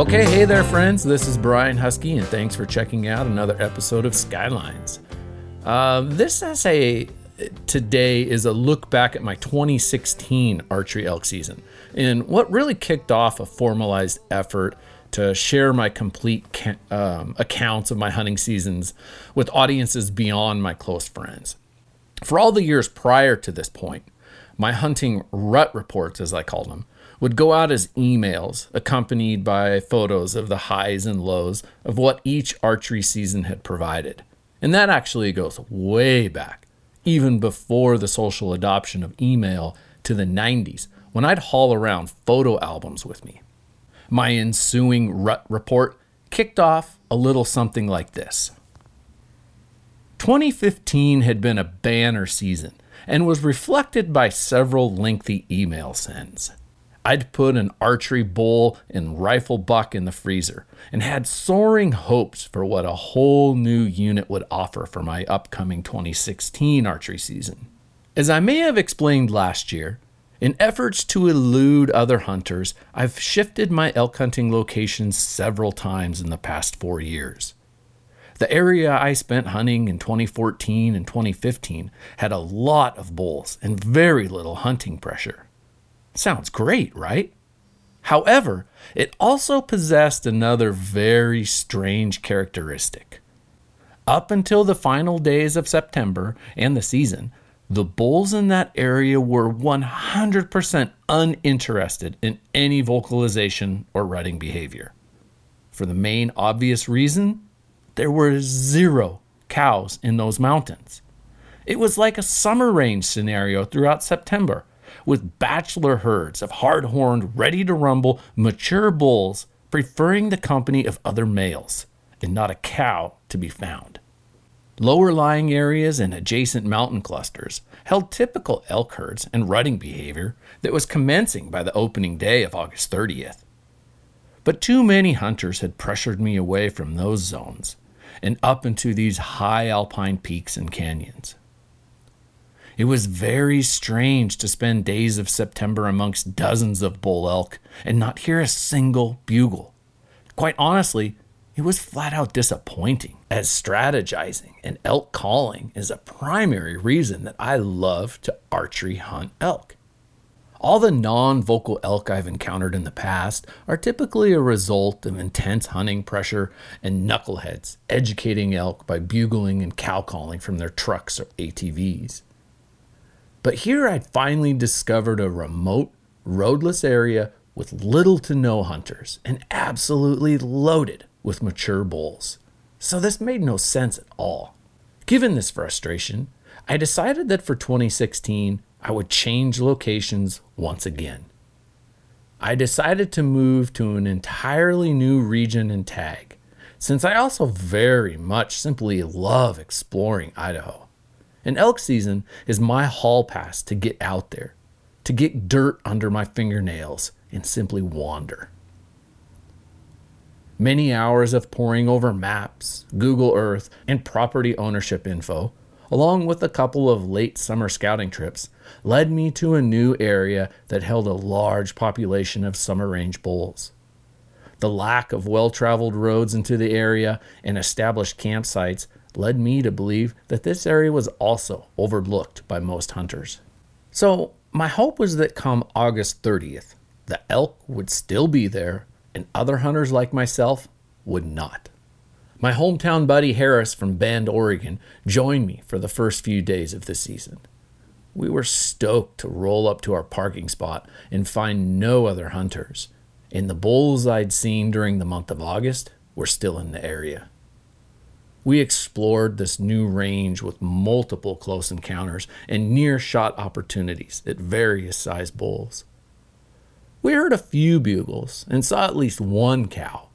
Okay, hey there, friends. This is Brian Husky, and thanks for checking out another episode of Skylines. Uh, this essay today is a look back at my 2016 archery elk season and what really kicked off a formalized effort to share my complete um, accounts of my hunting seasons with audiences beyond my close friends. For all the years prior to this point, my hunting rut reports, as I called them, would go out as emails accompanied by photos of the highs and lows of what each archery season had provided. And that actually goes way back, even before the social adoption of email to the 90s, when I'd haul around photo albums with me. My ensuing rut report kicked off a little something like this 2015 had been a banner season and was reflected by several lengthy email sends. I'd put an archery bull and rifle buck in the freezer and had soaring hopes for what a whole new unit would offer for my upcoming 2016 archery season. As I may have explained last year, in efforts to elude other hunters, I've shifted my elk hunting locations several times in the past four years. The area I spent hunting in 2014 and 2015 had a lot of bulls and very little hunting pressure. Sounds great, right? However, it also possessed another very strange characteristic. Up until the final days of September and the season, the bulls in that area were 100% uninterested in any vocalization or rutting behavior. For the main obvious reason, there were zero cows in those mountains. It was like a summer range scenario throughout September, with bachelor herds of hard horned, ready to rumble, mature bulls preferring the company of other males, and not a cow to be found. Lower lying areas and adjacent mountain clusters held typical elk herds and rutting behavior that was commencing by the opening day of August 30th. But too many hunters had pressured me away from those zones and up into these high alpine peaks and canyons. It was very strange to spend days of September amongst dozens of bull elk and not hear a single bugle. Quite honestly, it was flat out disappointing, as strategizing and elk calling is a primary reason that I love to archery hunt elk. All the non vocal elk I've encountered in the past are typically a result of intense hunting pressure and knuckleheads educating elk by bugling and cow calling from their trucks or ATVs. But here I'd finally discovered a remote, roadless area with little to no hunters and absolutely loaded with mature bulls. So this made no sense at all. Given this frustration, I decided that for 2016, I would change locations once again. I decided to move to an entirely new region and tag, since I also very much simply love exploring Idaho. And elk season is my hall pass to get out there, to get dirt under my fingernails and simply wander. Many hours of poring over maps, Google Earth, and property ownership info, along with a couple of late summer scouting trips, led me to a new area that held a large population of summer range bulls. The lack of well traveled roads into the area and established campsites led me to believe that this area was also overlooked by most hunters. So, my hope was that come August 30th, the elk would still be there and other hunters like myself would not. My hometown buddy Harris from Bend, Oregon, joined me for the first few days of the season. We were stoked to roll up to our parking spot and find no other hunters, and the bulls I'd seen during the month of August were still in the area. We explored this new range with multiple close encounters and near shot opportunities at various size bulls. We heard a few bugles and saw at least one cow.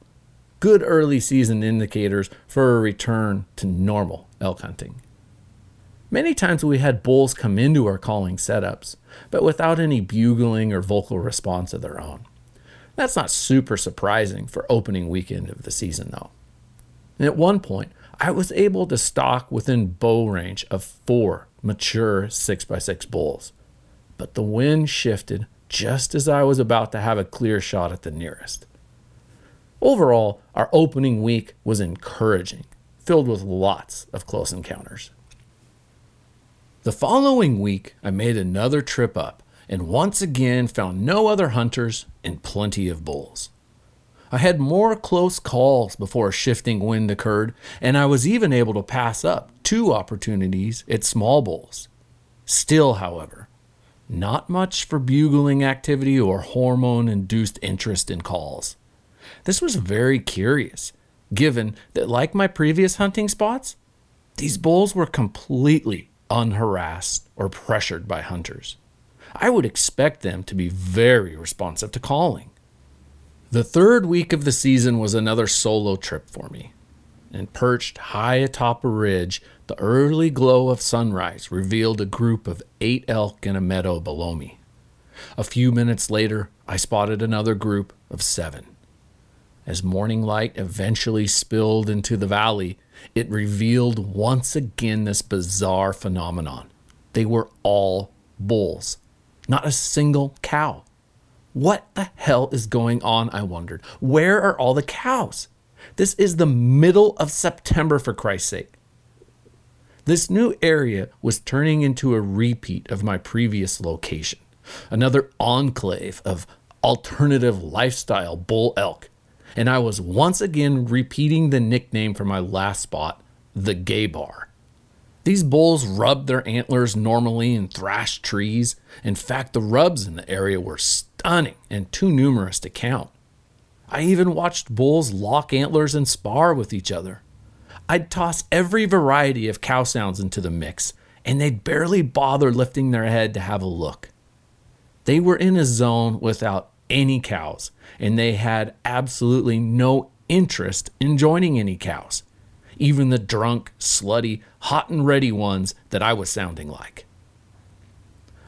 Good early season indicators for a return to normal elk hunting. Many times we had bulls come into our calling setups, but without any bugling or vocal response of their own. That's not super surprising for opening weekend of the season, though. And at one point, I was able to stalk within bow range of four mature 6x6 bulls. But the wind shifted just as I was about to have a clear shot at the nearest. Overall, our opening week was encouraging, filled with lots of close encounters. The following week, I made another trip up and once again found no other hunters and plenty of bulls. I had more close calls before a shifting wind occurred, and I was even able to pass up two opportunities at small bulls. Still, however, not much for bugling activity or hormone induced interest in calls. This was very curious, given that, like my previous hunting spots, these bulls were completely unharassed or pressured by hunters. I would expect them to be very responsive to calling. The third week of the season was another solo trip for me, and perched high atop a ridge, the early glow of sunrise revealed a group of eight elk in a meadow below me. A few minutes later, I spotted another group of seven. As morning light eventually spilled into the valley, it revealed once again this bizarre phenomenon. They were all bulls, not a single cow. What the hell is going on? I wondered. Where are all the cows? This is the middle of September, for Christ's sake. This new area was turning into a repeat of my previous location, another enclave of alternative lifestyle bull elk and I was once again repeating the nickname for my last spot, the gay bar. These bulls rubbed their antlers normally and thrashed trees. In fact, the rubs in the area were stunning and too numerous to count. I even watched bulls lock antlers and spar with each other. I'd toss every variety of cow sounds into the mix, and they'd barely bother lifting their head to have a look. They were in a zone without any cows, and they had absolutely no interest in joining any cows, even the drunk, slutty, hot and ready ones that I was sounding like.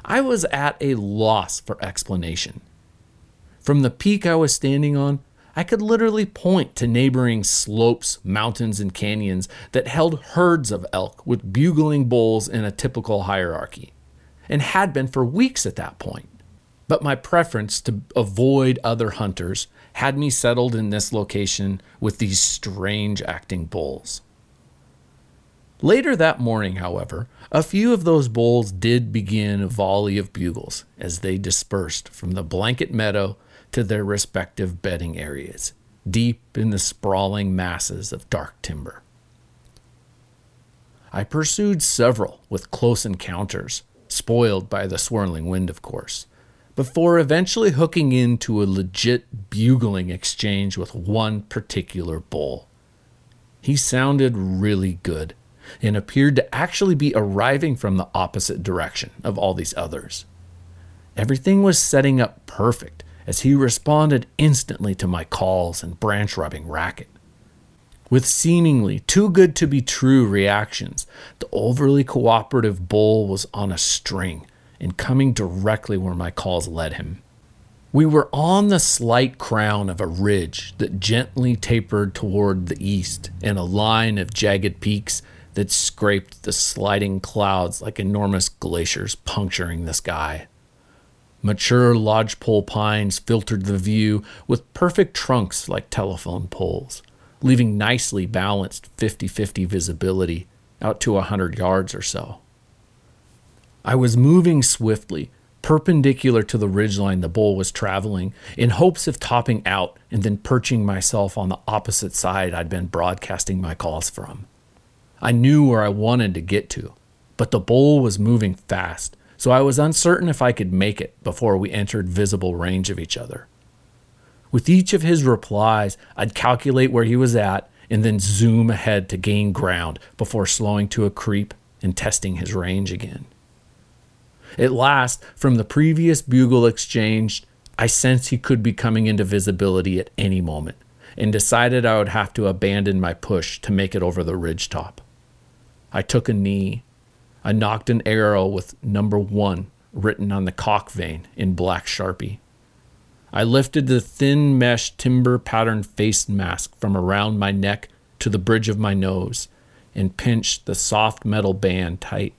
I was at a loss for explanation. From the peak I was standing on, I could literally point to neighboring slopes, mountains, and canyons that held herds of elk with bugling bulls in a typical hierarchy, and had been for weeks at that point but my preference to avoid other hunters had me settled in this location with these strange acting bulls. Later that morning, however, a few of those bulls did begin a volley of bugles as they dispersed from the blanket meadow to their respective bedding areas, deep in the sprawling masses of dark timber. I pursued several with close encounters, spoiled by the swirling wind, of course before eventually hooking into a legit bugling exchange with one particular bull. He sounded really good and appeared to actually be arriving from the opposite direction of all these others. Everything was setting up perfect as he responded instantly to my calls and branch rubbing racket. With seemingly too good to be true reactions, the overly cooperative bull was on a string and coming directly where my calls led him. We were on the slight crown of a ridge that gently tapered toward the east in a line of jagged peaks that scraped the sliding clouds like enormous glaciers puncturing the sky. Mature lodgepole pines filtered the view with perfect trunks like telephone poles, leaving nicely balanced 50 50 visibility out to a hundred yards or so. I was moving swiftly, perpendicular to the ridgeline the bull was traveling, in hopes of topping out and then perching myself on the opposite side I'd been broadcasting my calls from. I knew where I wanted to get to, but the bull was moving fast, so I was uncertain if I could make it before we entered visible range of each other. With each of his replies, I'd calculate where he was at and then zoom ahead to gain ground before slowing to a creep and testing his range again. At last, from the previous bugle exchange, I sensed he could be coming into visibility at any moment and decided I would have to abandon my push to make it over the ridge top. I took a knee. I nocked an arrow with number one written on the cock vane in black sharpie. I lifted the thin mesh timber patterned face mask from around my neck to the bridge of my nose and pinched the soft metal band tight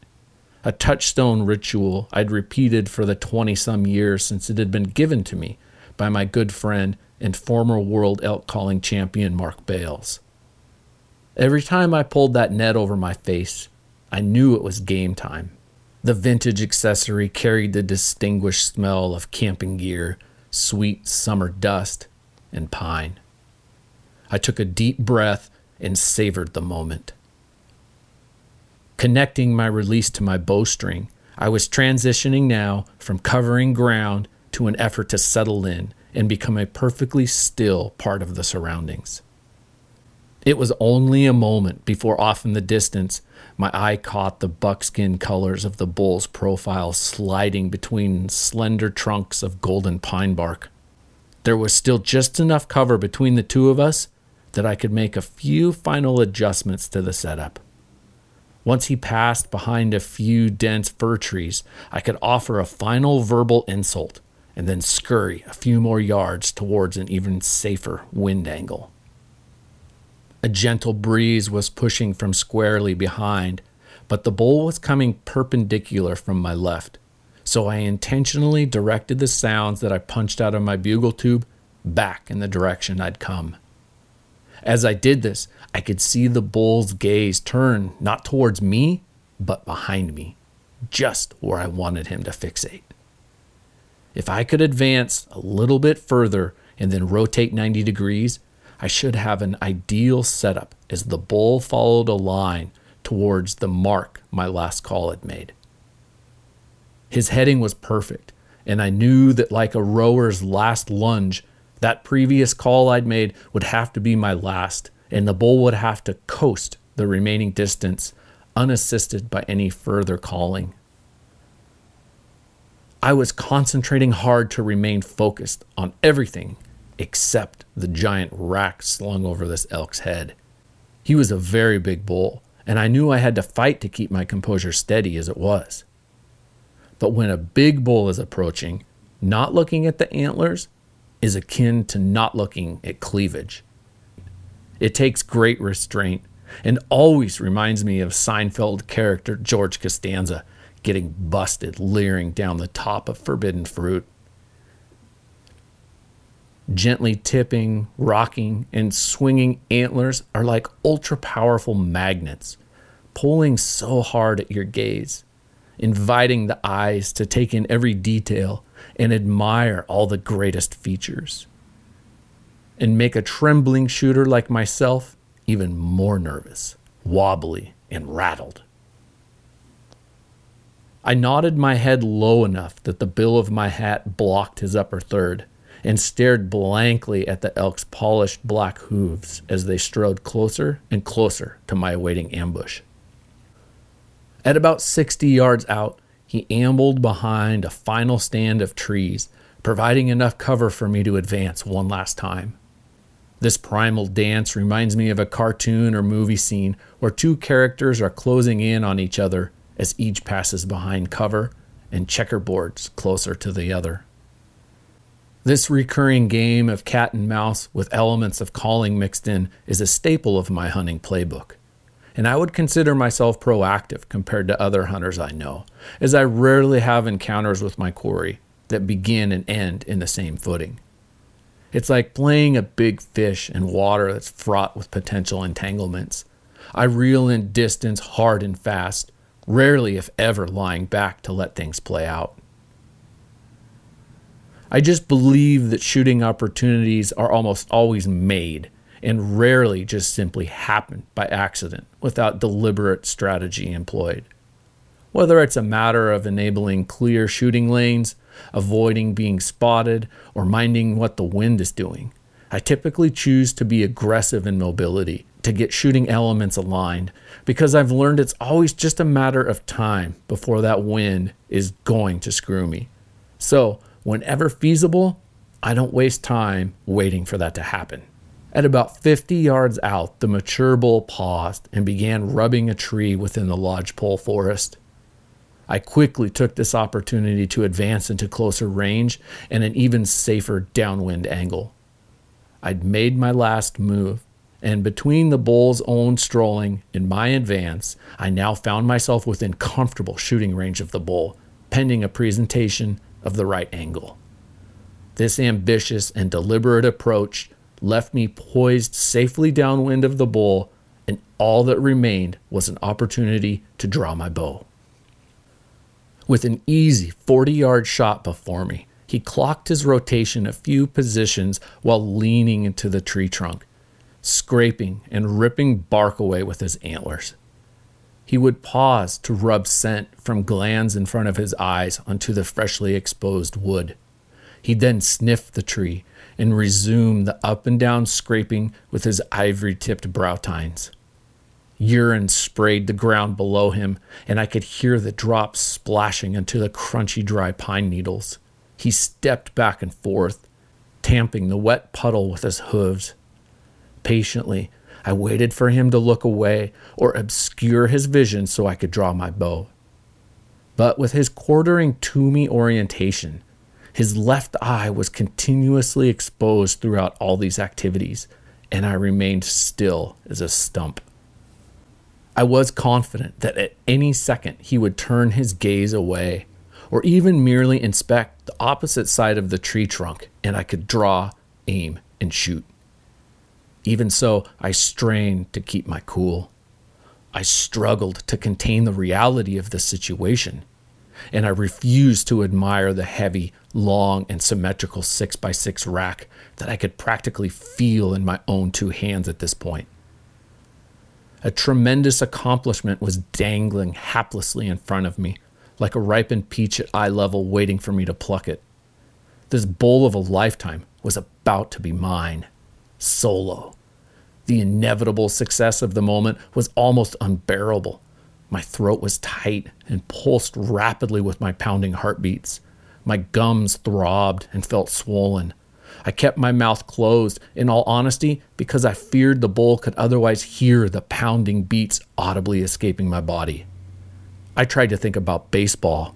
a touchstone ritual I'd repeated for the 20 some years since it had been given to me by my good friend and former world elk calling champion Mark Bales. Every time I pulled that net over my face, I knew it was game time. The vintage accessory carried the distinguished smell of camping gear, sweet summer dust, and pine. I took a deep breath and savored the moment. Connecting my release to my bowstring, I was transitioning now from covering ground to an effort to settle in and become a perfectly still part of the surroundings. It was only a moment before, off in the distance, my eye caught the buckskin colors of the bull's profile sliding between slender trunks of golden pine bark. There was still just enough cover between the two of us that I could make a few final adjustments to the setup. Once he passed behind a few dense fir trees, I could offer a final verbal insult and then scurry a few more yards towards an even safer wind angle. A gentle breeze was pushing from squarely behind, but the bull was coming perpendicular from my left, so I intentionally directed the sounds that I punched out of my bugle tube back in the direction I'd come. As I did this, I could see the bull's gaze turn not towards me, but behind me, just where I wanted him to fixate. If I could advance a little bit further and then rotate 90 degrees, I should have an ideal setup as the bull followed a line towards the mark my last call had made. His heading was perfect, and I knew that, like a rower's last lunge, that previous call I'd made would have to be my last, and the bull would have to coast the remaining distance unassisted by any further calling. I was concentrating hard to remain focused on everything except the giant rack slung over this elk's head. He was a very big bull, and I knew I had to fight to keep my composure steady as it was. But when a big bull is approaching, not looking at the antlers is akin to not looking at cleavage. It takes great restraint and always reminds me of Seinfeld character George Costanza getting busted leering down the top of forbidden fruit. Gently tipping, rocking, and swinging antlers are like ultra powerful magnets, pulling so hard at your gaze, inviting the eyes to take in every detail and admire all the greatest features, and make a trembling shooter like myself even more nervous, wobbly, and rattled. I nodded my head low enough that the bill of my hat blocked his upper third and stared blankly at the elk's polished black hooves as they strode closer and closer to my awaiting ambush. At about 60 yards out, he ambled behind a final stand of trees, providing enough cover for me to advance one last time. This primal dance reminds me of a cartoon or movie scene where two characters are closing in on each other as each passes behind cover and checkerboards closer to the other. This recurring game of cat and mouse with elements of calling mixed in is a staple of my hunting playbook. And I would consider myself proactive compared to other hunters I know, as I rarely have encounters with my quarry that begin and end in the same footing. It's like playing a big fish in water that's fraught with potential entanglements. I reel in distance hard and fast, rarely, if ever, lying back to let things play out. I just believe that shooting opportunities are almost always made and rarely just simply happen by accident without deliberate strategy employed. Whether it's a matter of enabling clear shooting lanes, avoiding being spotted, or minding what the wind is doing, I typically choose to be aggressive in mobility to get shooting elements aligned because I've learned it's always just a matter of time before that wind is going to screw me. So, whenever feasible, I don't waste time waiting for that to happen. At about 50 yards out, the mature bull paused and began rubbing a tree within the lodgepole forest. I quickly took this opportunity to advance into closer range and an even safer downwind angle. I'd made my last move and between the bull's own strolling and my advance, I now found myself within comfortable shooting range of the bull, pending a presentation of the right angle. This ambitious and deliberate approach left me poised safely downwind of the bull, and all that remained was an opportunity to draw my bow. With an easy 40 yard shot before me, he clocked his rotation a few positions while leaning into the tree trunk, scraping and ripping bark away with his antlers. He would pause to rub scent from glands in front of his eyes onto the freshly exposed wood. He'd then sniff the tree and resume the up and down scraping with his ivory tipped brow tines. Urine sprayed the ground below him, and I could hear the drops splashing into the crunchy dry pine needles. He stepped back and forth, tamping the wet puddle with his hooves. Patiently, I waited for him to look away or obscure his vision so I could draw my bow. But with his quartering to me orientation, his left eye was continuously exposed throughout all these activities, and I remained still as a stump. I was confident that at any second he would turn his gaze away, or even merely inspect the opposite side of the tree trunk, and I could draw, aim, and shoot. Even so, I strained to keep my cool. I struggled to contain the reality of the situation, and I refused to admire the heavy, long, and symmetrical 6x6 rack that I could practically feel in my own two hands at this point. A tremendous accomplishment was dangling haplessly in front of me, like a ripened peach at eye level waiting for me to pluck it. This bowl of a lifetime was about to be mine, solo. The inevitable success of the moment was almost unbearable. My throat was tight and pulsed rapidly with my pounding heartbeats. My gums throbbed and felt swollen. I kept my mouth closed, in all honesty, because I feared the bull could otherwise hear the pounding beats audibly escaping my body. I tried to think about baseball,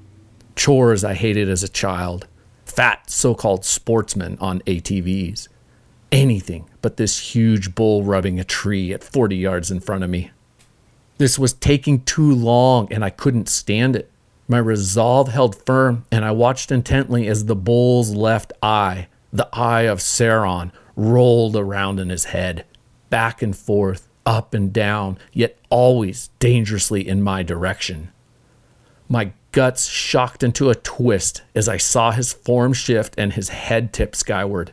chores I hated as a child, fat so called sportsmen on ATVs, anything but this huge bull rubbing a tree at 40 yards in front of me. This was taking too long, and I couldn't stand it. My resolve held firm, and I watched intently as the bull's left eye the eye of Sauron rolled around in his head, back and forth, up and down, yet always dangerously in my direction. My guts shocked into a twist as I saw his form shift and his head tip skyward.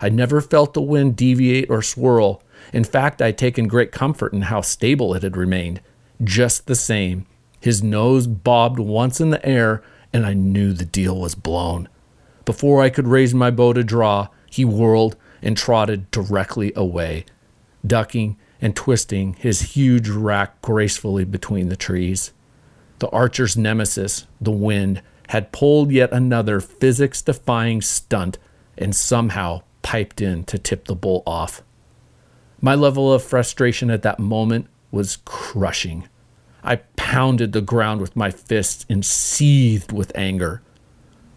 I never felt the wind deviate or swirl. In fact, I'd taken great comfort in how stable it had remained. Just the same, his nose bobbed once in the air, and I knew the deal was blown. Before I could raise my bow to draw, he whirled and trotted directly away, ducking and twisting his huge rack gracefully between the trees. The archer's nemesis, the wind, had pulled yet another physics defying stunt and somehow piped in to tip the bull off. My level of frustration at that moment was crushing. I pounded the ground with my fists and seethed with anger.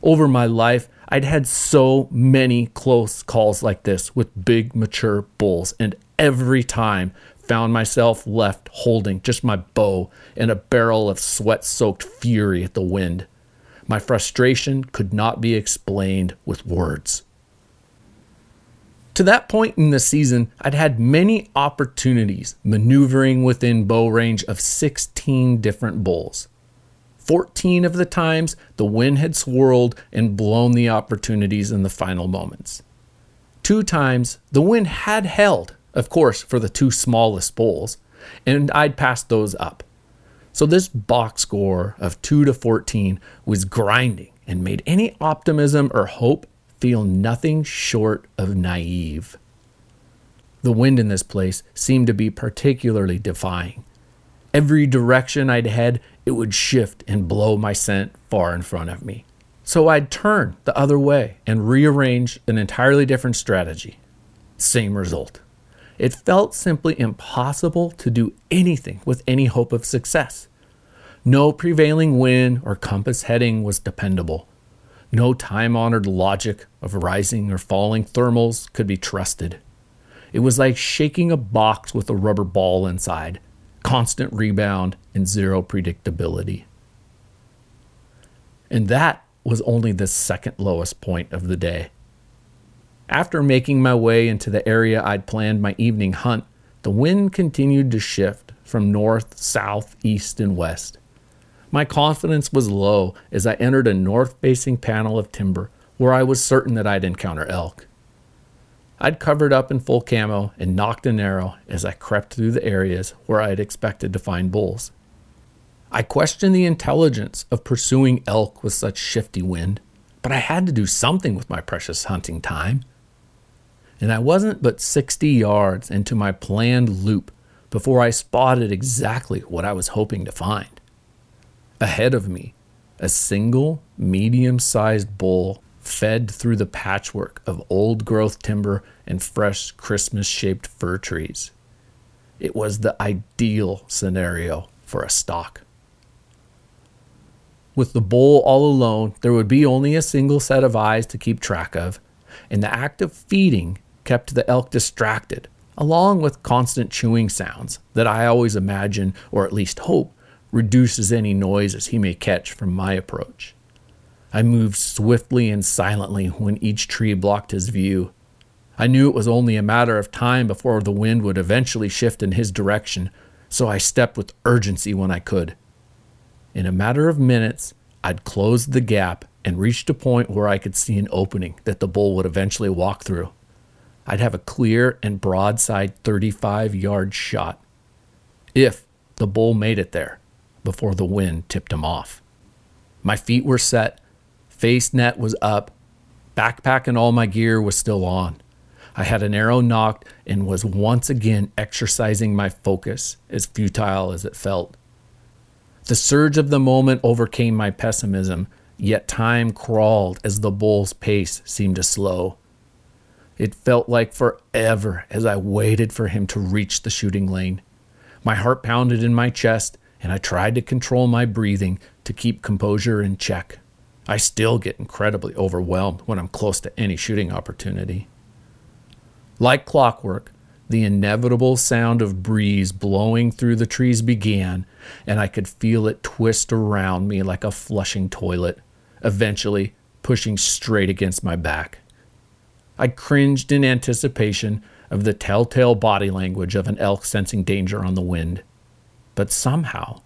Over my life, I'd had so many close calls like this with big, mature bulls, and every time found myself left holding just my bow and a barrel of sweat soaked fury at the wind. My frustration could not be explained with words. To that point in the season, I'd had many opportunities maneuvering within bow range of 16 different bulls. 14 of the times, the wind had swirled and blown the opportunities in the final moments. Two times, the wind had held, of course, for the two smallest bowls, and I'd passed those up. So this box score of 2 to 14 was grinding and made any optimism or hope feel nothing short of naive. The wind in this place seemed to be particularly defying. Every direction I'd head, it would shift and blow my scent far in front of me. So I'd turn the other way and rearrange an entirely different strategy. Same result. It felt simply impossible to do anything with any hope of success. No prevailing wind or compass heading was dependable. No time honored logic of rising or falling thermals could be trusted. It was like shaking a box with a rubber ball inside constant rebound, and zero predictability. And that was only the second lowest point of the day. After making my way into the area I'd planned my evening hunt, the wind continued to shift from north, south, east, and west. My confidence was low as I entered a north facing panel of timber where I was certain that I'd encounter elk. I'd covered up in full camo and nocked an arrow as I crept through the areas where I'd expected to find bulls. I questioned the intelligence of pursuing elk with such shifty wind, but I had to do something with my precious hunting time. And I wasn't but 60 yards into my planned loop before I spotted exactly what I was hoping to find. Ahead of me, a single medium sized bull fed through the patchwork of old growth timber and fresh Christmas shaped fir trees. It was the ideal scenario for a stalk. With the bull all alone, there would be only a single set of eyes to keep track of, and the act of feeding kept the elk distracted, along with constant chewing sounds that I always imagine, or at least hope, reduces any noises he may catch from my approach. I moved swiftly and silently when each tree blocked his view. I knew it was only a matter of time before the wind would eventually shift in his direction, so I stepped with urgency when I could. In a matter of minutes, I'd closed the gap and reached a point where I could see an opening that the bull would eventually walk through. I'd have a clear and broadside 35 yard shot if the bull made it there before the wind tipped him off. My feet were set, face net was up, backpack and all my gear was still on. I had an arrow nocked and was once again exercising my focus, as futile as it felt. The surge of the moment overcame my pessimism, yet time crawled as the bull's pace seemed to slow. It felt like forever as I waited for him to reach the shooting lane. My heart pounded in my chest, and I tried to control my breathing to keep composure in check. I still get incredibly overwhelmed when I'm close to any shooting opportunity. Like clockwork, the inevitable sound of breeze blowing through the trees began, and I could feel it twist around me like a flushing toilet, eventually pushing straight against my back. I cringed in anticipation of the telltale body language of an elk sensing danger on the wind. But somehow,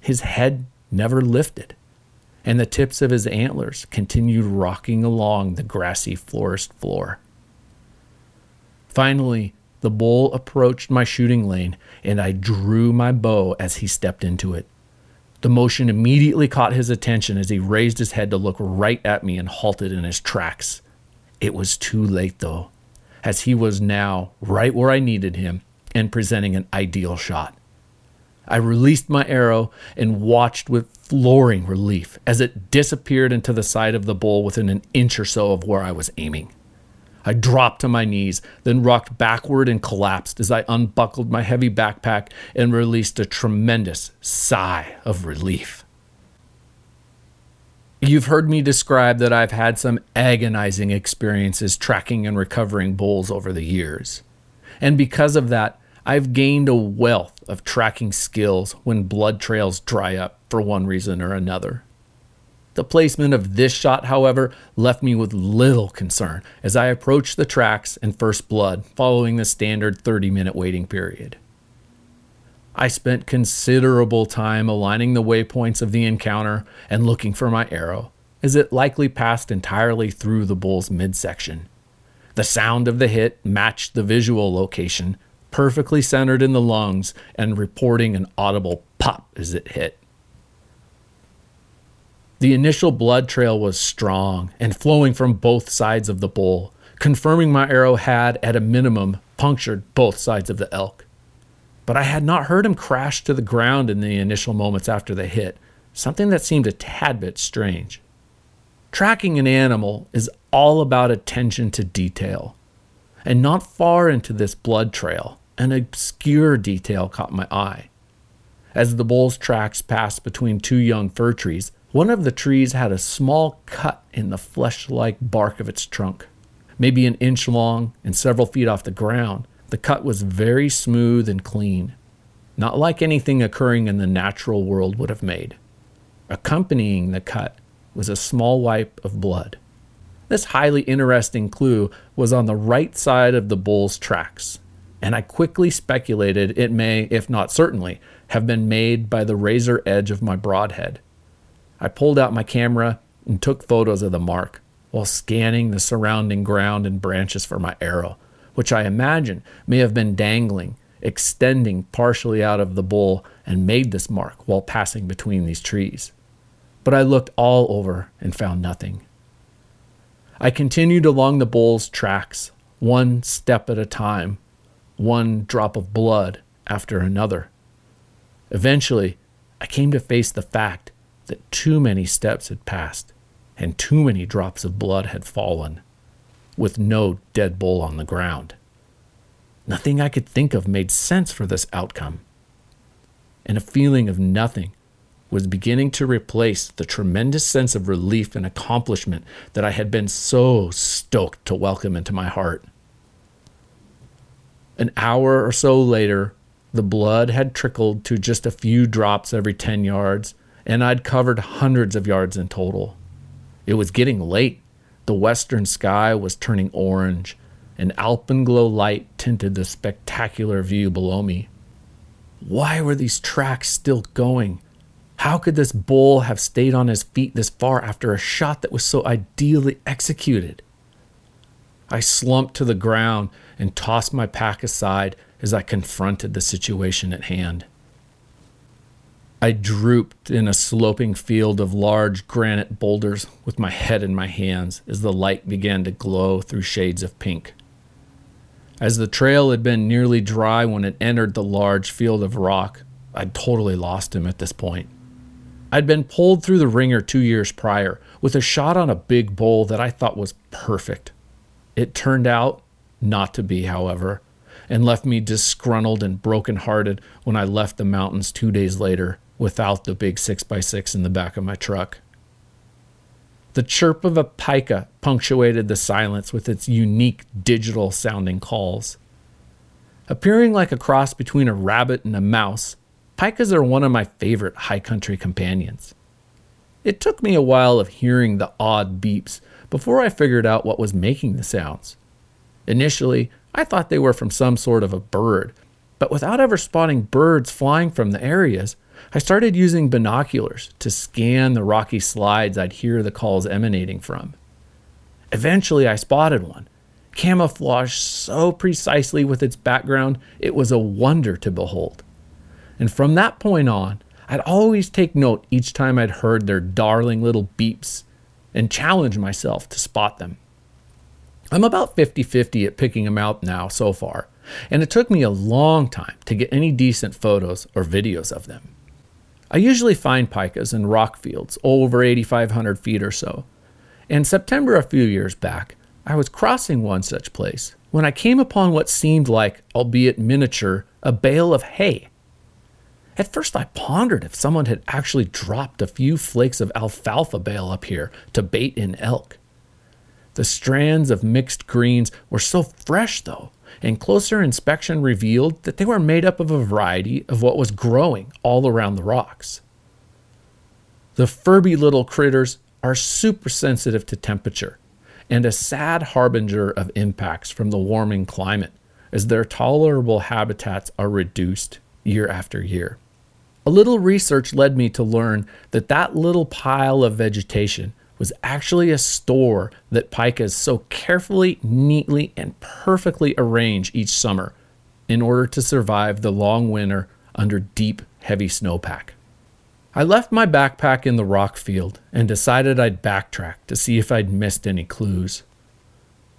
his head never lifted, and the tips of his antlers continued rocking along the grassy forest floor. Finally, the bull approached my shooting lane, and I drew my bow as he stepped into it. The motion immediately caught his attention as he raised his head to look right at me and halted in his tracks. It was too late, though, as he was now right where I needed him and presenting an ideal shot. I released my arrow and watched with flooring relief as it disappeared into the side of the bull within an inch or so of where I was aiming. I dropped to my knees, then rocked backward and collapsed as I unbuckled my heavy backpack and released a tremendous sigh of relief. You've heard me describe that I've had some agonizing experiences tracking and recovering bulls over the years. And because of that, I've gained a wealth of tracking skills when blood trails dry up for one reason or another. The placement of this shot, however, left me with little concern as I approached the tracks and first blood following the standard 30 minute waiting period. I spent considerable time aligning the waypoints of the encounter and looking for my arrow, as it likely passed entirely through the bull's midsection. The sound of the hit matched the visual location, perfectly centered in the lungs and reporting an audible pop as it hit. The initial blood trail was strong and flowing from both sides of the bull, confirming my arrow had, at a minimum, punctured both sides of the elk. But I had not heard him crash to the ground in the initial moments after the hit, something that seemed a tad bit strange. Tracking an animal is all about attention to detail. And not far into this blood trail, an obscure detail caught my eye. As the bull's tracks passed between two young fir trees, one of the trees had a small cut in the flesh like bark of its trunk, maybe an inch long and several feet off the ground. The cut was very smooth and clean, not like anything occurring in the natural world would have made. Accompanying the cut was a small wipe of blood. This highly interesting clue was on the right side of the bull's tracks, and I quickly speculated it may, if not certainly, have been made by the razor edge of my broadhead. I pulled out my camera and took photos of the mark while scanning the surrounding ground and branches for my arrow, which I imagine may have been dangling, extending partially out of the bull, and made this mark while passing between these trees. But I looked all over and found nothing. I continued along the bull's tracks, one step at a time, one drop of blood after another. Eventually, I came to face the fact that too many steps had passed and too many drops of blood had fallen, with no dead bull on the ground. Nothing I could think of made sense for this outcome. And a feeling of nothing was beginning to replace the tremendous sense of relief and accomplishment that I had been so stoked to welcome into my heart. An hour or so later, the blood had trickled to just a few drops every 10 yards, and I'd covered hundreds of yards in total. It was getting late. The western sky was turning orange. An alpenglow light tinted the spectacular view below me. Why were these tracks still going? How could this bull have stayed on his feet this far after a shot that was so ideally executed? I slumped to the ground and tossed my pack aside as I confronted the situation at hand. I drooped in a sloping field of large granite boulders with my head in my hands as the light began to glow through shades of pink. As the trail had been nearly dry when it entered the large field of rock, I'd totally lost him at this point. I'd been pulled through the wringer two years prior with a shot on a big bull that I thought was perfect. It turned out not to be, however, and left me disgruntled and broken-hearted when I left the mountains two days later without the big 6x6 in the back of my truck. The chirp of a pika punctuated the silence with its unique digital sounding calls. Appearing like a cross between a rabbit and a mouse, pikas are one of my favorite high country companions. It took me a while of hearing the odd beeps before I figured out what was making the sounds. Initially, I thought they were from some sort of a bird, but without ever spotting birds flying from the areas, I started using binoculars to scan the rocky slides I'd hear the calls emanating from. Eventually, I spotted one, camouflaged so precisely with its background, it was a wonder to behold. And from that point on, I'd always take note each time I'd heard their darling little beeps and challenge myself to spot them. I'm about 50 50 at picking them out now so far, and it took me a long time to get any decent photos or videos of them. I usually find pikas in rock fields over 8,500 feet or so. In September a few years back, I was crossing one such place when I came upon what seemed like, albeit miniature, a bale of hay. At first, I pondered if someone had actually dropped a few flakes of alfalfa bale up here to bait in elk. The strands of mixed greens were so fresh, though, and closer inspection revealed that they were made up of a variety of what was growing all around the rocks. The Furby little critters are super sensitive to temperature and a sad harbinger of impacts from the warming climate as their tolerable habitats are reduced year after year. A little research led me to learn that that little pile of vegetation was actually a store that pikas so carefully, neatly, and perfectly arrange each summer in order to survive the long winter under deep, heavy snowpack. I left my backpack in the rock field and decided I'd backtrack to see if I'd missed any clues.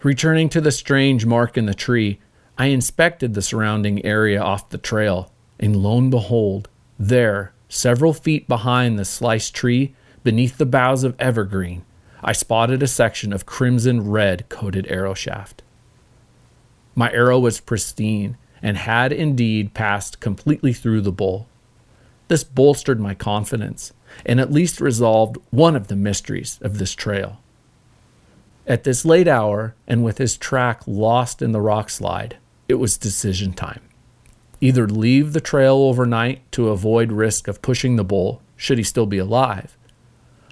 Returning to the strange mark in the tree, I inspected the surrounding area off the trail, and lo and behold, there, several feet behind the sliced tree, beneath the boughs of evergreen, I spotted a section of crimson red coated arrow shaft. My arrow was pristine and had indeed passed completely through the bull. This bolstered my confidence and at least resolved one of the mysteries of this trail. At this late hour, and with his track lost in the rock slide, it was decision time. Either leave the trail overnight to avoid risk of pushing the bull, should he still be alive,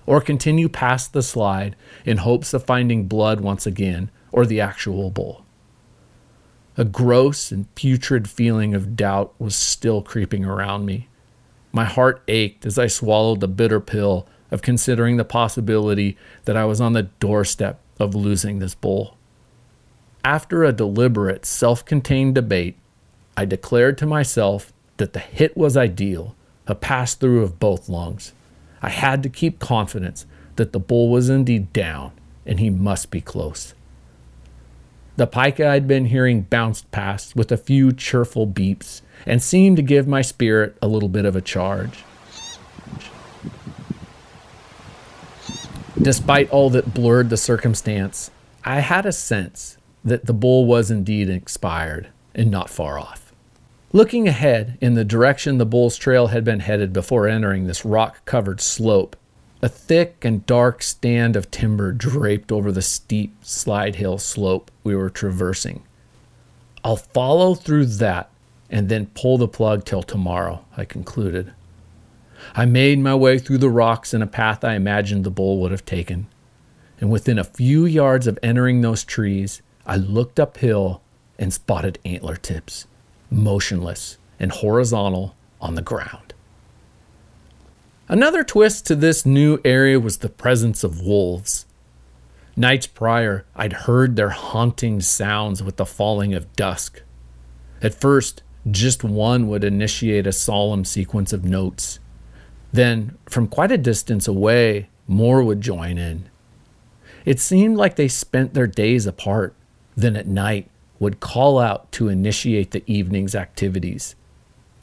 or continue past the slide in hopes of finding blood once again or the actual bull. A gross and putrid feeling of doubt was still creeping around me. My heart ached as I swallowed the bitter pill of considering the possibility that I was on the doorstep of losing this bull. After a deliberate, self contained debate, I declared to myself that the hit was ideal, a pass through of both lungs. I had to keep confidence that the bull was indeed down and he must be close. The pika I'd been hearing bounced past with a few cheerful beeps and seemed to give my spirit a little bit of a charge. Despite all that blurred the circumstance, I had a sense that the bull was indeed expired and not far off. Looking ahead in the direction the bull's trail had been headed before entering this rock covered slope, a thick and dark stand of timber draped over the steep slide hill slope we were traversing. I'll follow through that and then pull the plug till tomorrow, I concluded. I made my way through the rocks in a path I imagined the bull would have taken. And within a few yards of entering those trees, I looked uphill and spotted antler tips, motionless and horizontal on the ground. Another twist to this new area was the presence of wolves. Nights prior, I'd heard their haunting sounds with the falling of dusk. At first, just one would initiate a solemn sequence of notes. Then, from quite a distance away, more would join in. It seemed like they spent their days apart, then at night would call out to initiate the evening's activities,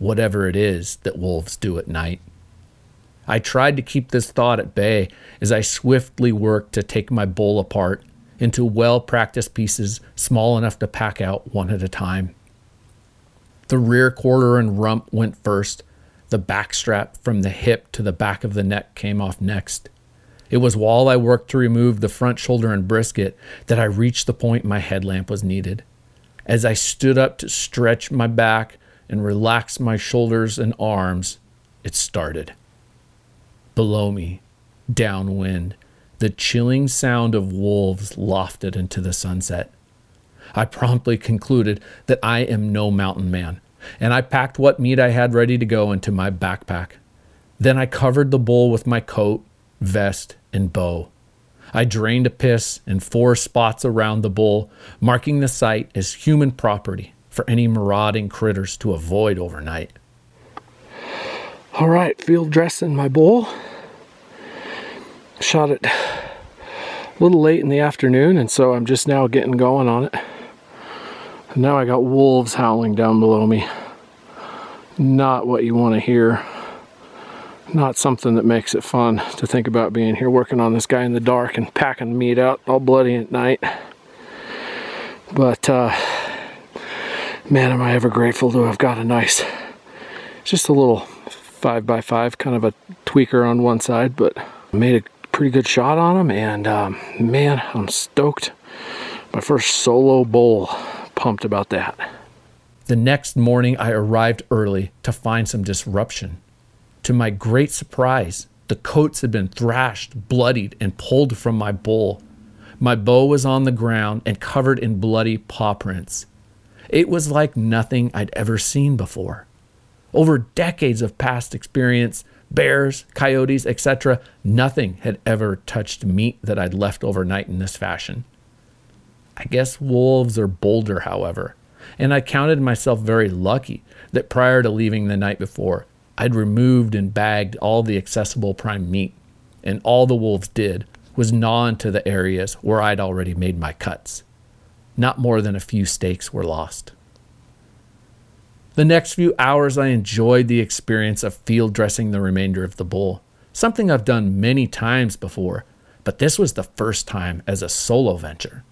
whatever it is that wolves do at night. I tried to keep this thought at bay as I swiftly worked to take my bull apart into well practiced pieces small enough to pack out one at a time. The rear quarter and rump went first, the backstrap from the hip to the back of the neck came off next. It was while I worked to remove the front shoulder and brisket that I reached the point my headlamp was needed. As I stood up to stretch my back and relax my shoulders and arms, it started. Below me, downwind, the chilling sound of wolves lofted into the sunset. I promptly concluded that I am no mountain man and I packed what meat I had ready to go into my backpack. Then I covered the bull with my coat, vest, and bow. I drained a piss in four spots around the bull, marking the site as human property for any marauding critters to avoid overnight. All right, field dressing my bull. Shot it a little late in the afternoon, and so I'm just now getting going on it. And now I got wolves howling down below me. Not what you want to hear. Not something that makes it fun to think about being here working on this guy in the dark and packing meat out all bloody at night. But uh, man, am I ever grateful to have got a nice, just a little five by five, kind of a tweaker on one side, but made a pretty good shot on him. And um, man, I'm stoked. My first solo bull pumped about that. The next morning, I arrived early to find some disruption. To my great surprise, the coats had been thrashed, bloodied, and pulled from my bull. My bow was on the ground and covered in bloody paw prints. It was like nothing I'd ever seen before. Over decades of past experience, bears, coyotes, etc., nothing had ever touched meat that I'd left overnight in this fashion. I guess wolves are bolder, however, and I counted myself very lucky that prior to leaving the night before, I'd removed and bagged all the accessible prime meat, and all the wolves did was gnaw into the areas where I'd already made my cuts. Not more than a few steaks were lost. The next few hours, I enjoyed the experience of field dressing the remainder of the bull, something I've done many times before, but this was the first time as a solo venture.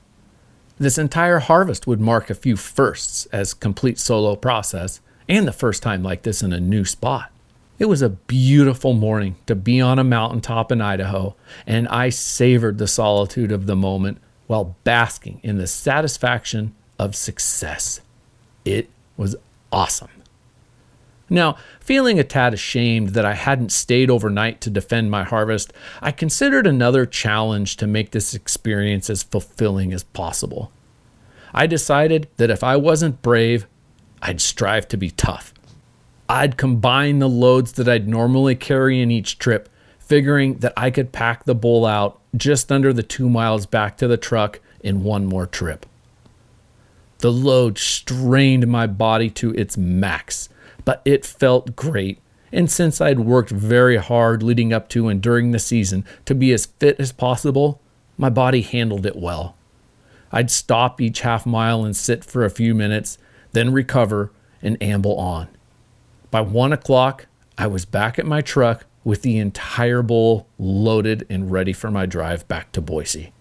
This entire harvest would mark a few firsts as complete solo process and the first time like this in a new spot. It was a beautiful morning to be on a mountaintop in Idaho, and I savored the solitude of the moment while basking in the satisfaction of success. It was awesome. Now, feeling a tad ashamed that I hadn't stayed overnight to defend my harvest, I considered another challenge to make this experience as fulfilling as possible. I decided that if I wasn't brave, I'd strive to be tough. I'd combine the loads that I'd normally carry in each trip, figuring that I could pack the bull out just under the two miles back to the truck in one more trip. The load strained my body to its max but it felt great. And since I'd worked very hard leading up to and during the season to be as fit as possible, my body handled it well. I'd stop each half mile and sit for a few minutes, then recover and amble on. By one o'clock, I was back at my truck with the entire bull loaded and ready for my drive back to Boise.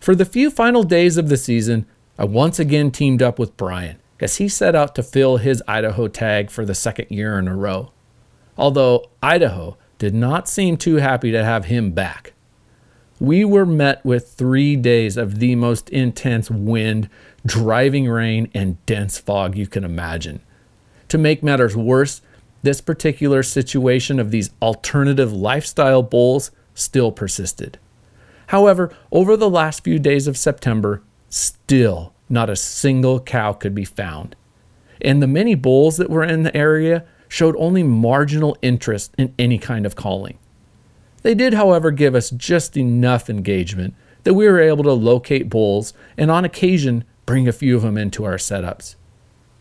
For the few final days of the season, I once again teamed up with Brian as he set out to fill his Idaho tag for the second year in a row. Although Idaho did not seem too happy to have him back. We were met with three days of the most intense wind, driving rain, and dense fog you can imagine. To make matters worse, this particular situation of these alternative lifestyle bulls still persisted. However, over the last few days of September, still not a single cow could be found. And the many bulls that were in the area showed only marginal interest in any kind of calling. They did, however, give us just enough engagement that we were able to locate bulls and on occasion bring a few of them into our setups.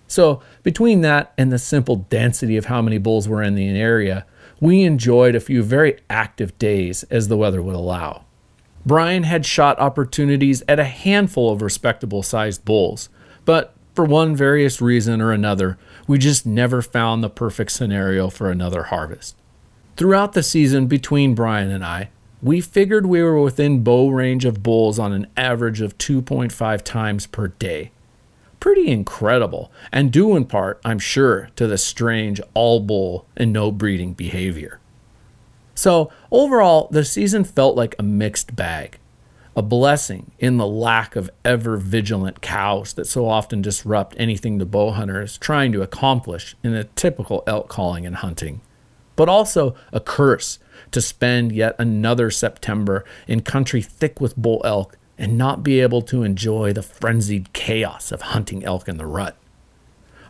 So, between that and the simple density of how many bulls were in the area, we enjoyed a few very active days as the weather would allow. Brian had shot opportunities at a handful of respectable sized bulls, but for one various reason or another, we just never found the perfect scenario for another harvest. Throughout the season between Brian and I, we figured we were within bow range of bulls on an average of 2.5 times per day. Pretty incredible, and due in part, I'm sure, to the strange all bull and no breeding behavior. So, overall, the season felt like a mixed bag. A blessing in the lack of ever vigilant cows that so often disrupt anything the bow hunter is trying to accomplish in a typical elk calling and hunting. But also a curse to spend yet another September in country thick with bull elk and not be able to enjoy the frenzied chaos of hunting elk in the rut.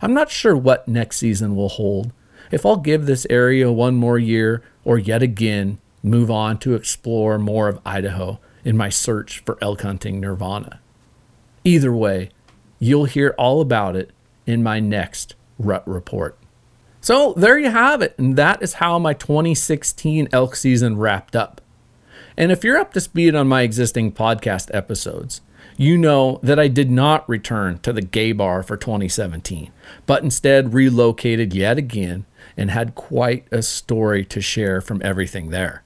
I'm not sure what next season will hold, if I'll give this area one more year or yet again move on to explore more of Idaho in my search for elk hunting nirvana. Either way, you'll hear all about it in my next Rut Report. So there you have it, and that is how my 2016 elk season wrapped up. And if you're up to speed on my existing podcast episodes, you know that I did not return to the gay bar for 2017, but instead relocated yet again and had quite a story to share from everything there.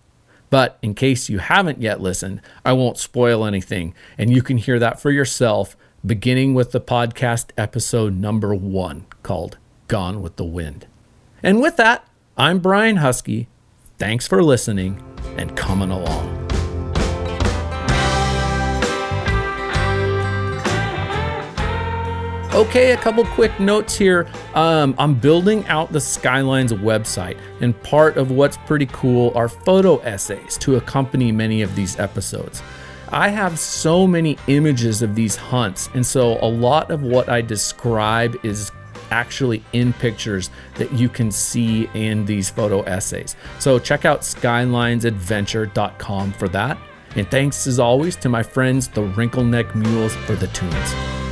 But in case you haven't yet listened, I won't spoil anything, and you can hear that for yourself, beginning with the podcast episode number one called Gone with the Wind. And with that, I'm Brian Husky. Thanks for listening and coming along. Okay, a couple quick notes here. Um, I'm building out the Skylines website, and part of what's pretty cool are photo essays to accompany many of these episodes. I have so many images of these hunts, and so a lot of what I describe is actually in pictures that you can see in these photo essays. So check out skylinesadventure.com for that. And thanks as always to my friends, the Wrinkle Neck Mules, for the tunes.